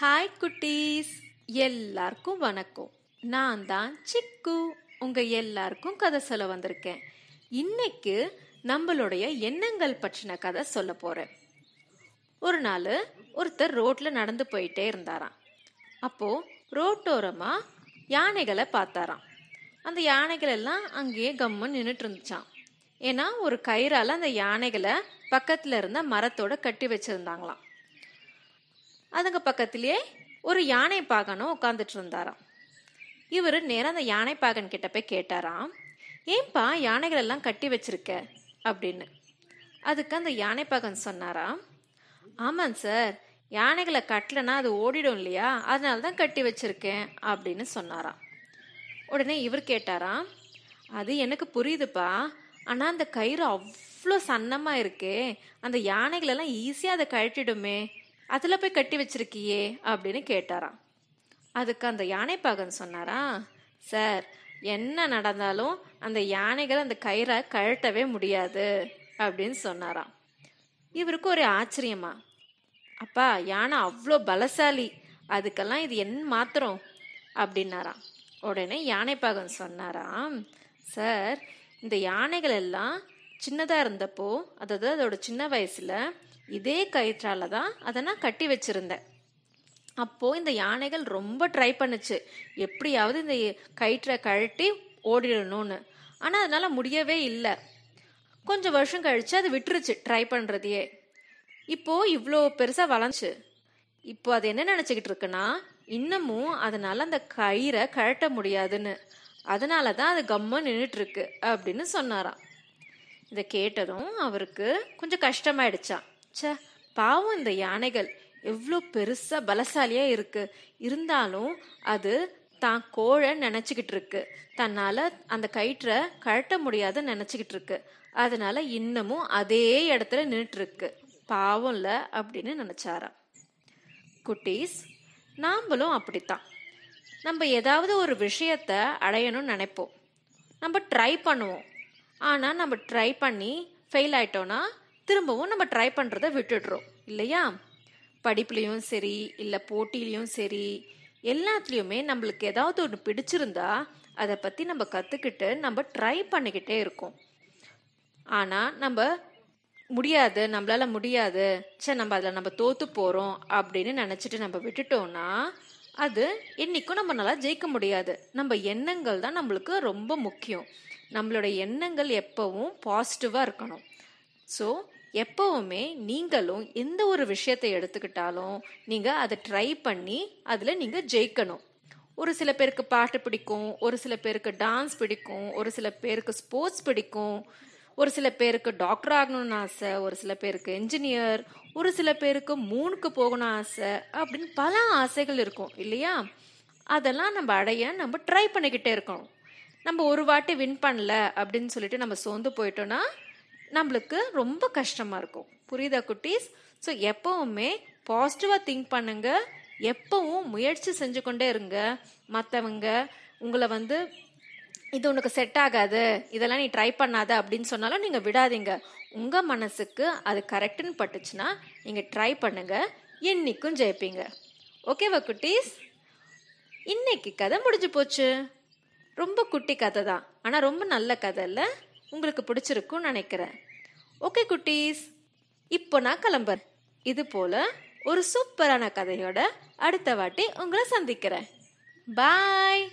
Hi குட்டீஸ். எல்லாருக்கும் வணக்கம். நான் தான் சிக்கு. உங்க எல்லாருக்கும் கதை சொல்ல வந்திருக்கேன். இன்னைக்கு நம்மளுடைய எண்ணங்கள் பற்றின கதை சொல்ல போறேன். ஒரு நாள் ஒருத்தர் ரோட்ல நடந்து போயிட்டே இருந்தாராம். அப்போ ரோட்டோரமா யானைகளை பார்த்தாராம். அந்த யானைகள் எல்லாம் அங்கேயே கம்மன் நின்றுட்டு இருந்துச்சான் ஏன்னா ஒரு கயிறால அந்த யானைகளை பக்கத்துல இருந்த மரத்தோட கட்டி வச்சிருந்தாங்களாம். அதுங்க பக்கத்திலேயே ஒரு யானை பாகனும் உட்காந்துட்டு இருந்தாராம் இவர் நேரம் அந்த யானை பாகன் கிட்ட போய் கேட்டாராம் ஏன்பா யானைகள் எல்லாம் கட்டி வச்சிருக்க? அப்படின்னு. அதுக்கு அந்த யானை பாகன் சொன்னாராம் ஆமாங்க சார் யானைகளை கட்டலைன்னா அது ஓடிடும் இல்லையா? அதனால தான் கட்டி வச்சிருக்கேன் அப்படின்னு சொன்னாராம். உடனே இவர் கேட்டாராம் அது எனக்கு புரியுதுப்பா ஆனால் அந்த கயிறு அவ்வளோ சன்னமாக இருக்கே அந்த யானைகளெல்லாம் ஈஸியாக அதை கழட்டிடுமே அதில் போய் கட்டி வச்சிருக்கியே அப்படின்னு கேட்டாராம். அதுக்கு அந்த யானைப்பாகன் சொன்னாரா சார் என்ன நடந்தாலும் அந்த யானைகள் அந்த கயிறை கழட்டவே முடியாது அப்படின்னு சொன்னாராம். இவருக்கு ஒரு ஆச்சரியமா அப்பா யானை அவ்வளோ பலசாலி அதுக்கெல்லாம் இது என்ன மாத்திரம் அப்படின்னாராம். உடனே யானைப்பாகன் சொன்னாராம் சார் இந்த யானைகள் எல்லாம் சின்னதாக இருந்தப்போ அதாவது அதோட சின்ன வயசில் இதே கயிற்றால தான் அதை நான் கட்டி வச்சிருந்தேன். அப்போ இந்த யானைகள் ரொம்ப ட்ரை பண்ணுச்சு. எப்படியாவது இந்த கயிற்றை கழட்டி ஓடிடணும்னு. ஆனால் அதனால முடியவே இல்லை. கொஞ்சம் வருஷம் கழிச்சு அது விட்டுருச்சு ட்ரை பண்ணுறதையே இப்போ இவ்வளோ பெருசாக வளர்ந்துச்சு. இப்போ அது என்ன நினச்சிக்கிட்டு இருக்குன்னா இன்னமும் அதனால் அந்த கயிறை கழட்ட முடியாதுன்னு. அதனால தான் அது கம்ம நின்றுட்டுருக்கு அப்படின்னு சொன்னாராம். இதை கேட்டதும் அவருக்கு கொஞ்சம் கஷ்டமாயிடுச்சான் ச பாவம் இந்த யானைகள். எவ்வளோ பெருசா பலசாலியா இருக்கு. இருந்தாலும் அது தான் கோழை நினச்சிக்கிட்டு இருக்கு. தன்னால அந்த கயிற்றை கழட்ட முடியாத நினச்சிக்கிட்டு இருக்கு. அதனால இன்னமும் அதே இடத்துல நின்றுட்டு இருக்கு. பாவம்ல அப்படின்னு நினச்சாரா குட்டீஸ் நாம்பளும் அப்படித்தான். நம்ம ஏதாவது ஒரு விஷயத்த அடையணும்னு நினைப்போம். நம்ம ட்ரை பண்ணுவோம். ஆனால் நம்ம ட்ரை பண்ணி ஃபெயில் ஆயிட்டோன்னா திரும்பவும் நம்ம ட்ரை பண்ணுறத விட்டுடுறோம். இல்லையா? படிப்புலேயும் சரி இல்லை போட்டியிலையும் சரி எல்லாத்துலேயுமே நம்மளுக்கு ஏதாவது ஒன்று பிடிச்சிருந்தா அதை பற்றி நம்ம கற்றுக்கிட்டு நம்ம ட்ரை பண்ணிக்கிட்டே இருக்கோம். ஆனால் நம்ம முடியாது நம்மளால முடியாது. சே நம்ம அதில் நம்ம தோற்று போகிறோம் அப்படின்னு நினச்சிட்டு நம்ம விட்டுட்டோம்னா அது என்றைக்கும் நம்ம நல்லா ஜெயிக்க முடியாது. நம்ம எண்ணங்கள் தான் நம்மளுக்கு ரொம்ப முக்கியம். நம்மளோட எண்ணங்கள் எப்பவும் பாசிட்டிவாக இருக்கணும். ஸோ எப்பவுமே நீங்களும் எந்த ஒரு விஷயத்தை எடுத்துக்கிட்டாலும் நீங்கள் அதை ட்ரை பண்ணி அதில் நீங்கள் ஜெயிக்கணும். ஒரு சில பேருக்கு பாட்டு பிடிக்கும் ஒரு சில பேருக்கு டான்ஸ் பிடிக்கும் ஒரு சில பேருக்கு ஸ்போர்ட்ஸ் பிடிக்கும் ஒரு சில பேருக்கு டாக்டர் ஆகணும்னு ஆசை ஒரு சில பேருக்கு என்ஜினியர் ஒரு சில பேருக்கு மூணுக்கு போகணும் ஆசை அப்படின்னு பல ஆசைகள் இருக்கும் இல்லையா? அதெல்லாம் நம்ம அடைய நம்ம ட்ரை பண்ணிக்கிட்டே இருக்கணும். நம்ம ஒரு வாட்டி வின் பண்ணல அப்படின்னு சொல்லிட்டு நம்ம சோர்ந்து போயிட்டோம்னா நம்மளுக்கு ரொம்ப கஷ்டமா இருக்கும். புரியுதா குட்டீஸ்? ஸோ எப்பவுமே பாசிட்டிவா திங்க் பண்ணுங்க. எப்பவும் முயற்சி செஞ்சு கொண்டே இருங்க. மற்றவங்க உங்களை வந்து இது உனக்கு செட் ஆகாது இதெல்லாம் நீ ட்ரை பண்ணாத அப்படின்னு சொன்னாலும் நீங்கள் விடாதீங்க. உங்கள் மனசுக்கு அது கரெக்டுன்னு பட்டுச்சுன்னா நீங்கள் ட்ரை பண்ணுங்க. என்னைக்கும் ஜெயிப்பீங்க. ஓகேவா குட்டீஸ்? இன்னைக்கு கதை முடிஞ்சு போச்சு. ரொம்ப குட்டி கதை தான். ஆனால் ரொம்ப நல்ல கதை இல்லை? உங்களுக்கு பிடிச்சிருக்கும்னு நினைக்கிறேன். ஓகே குட்டீஸ். இப்போ நான் கிளம்புறேன். இது போல ஒரு சூப்பரான கதையோட அடுத்த வாட்டி உங்களை சந்திக்கிறேன். பாய்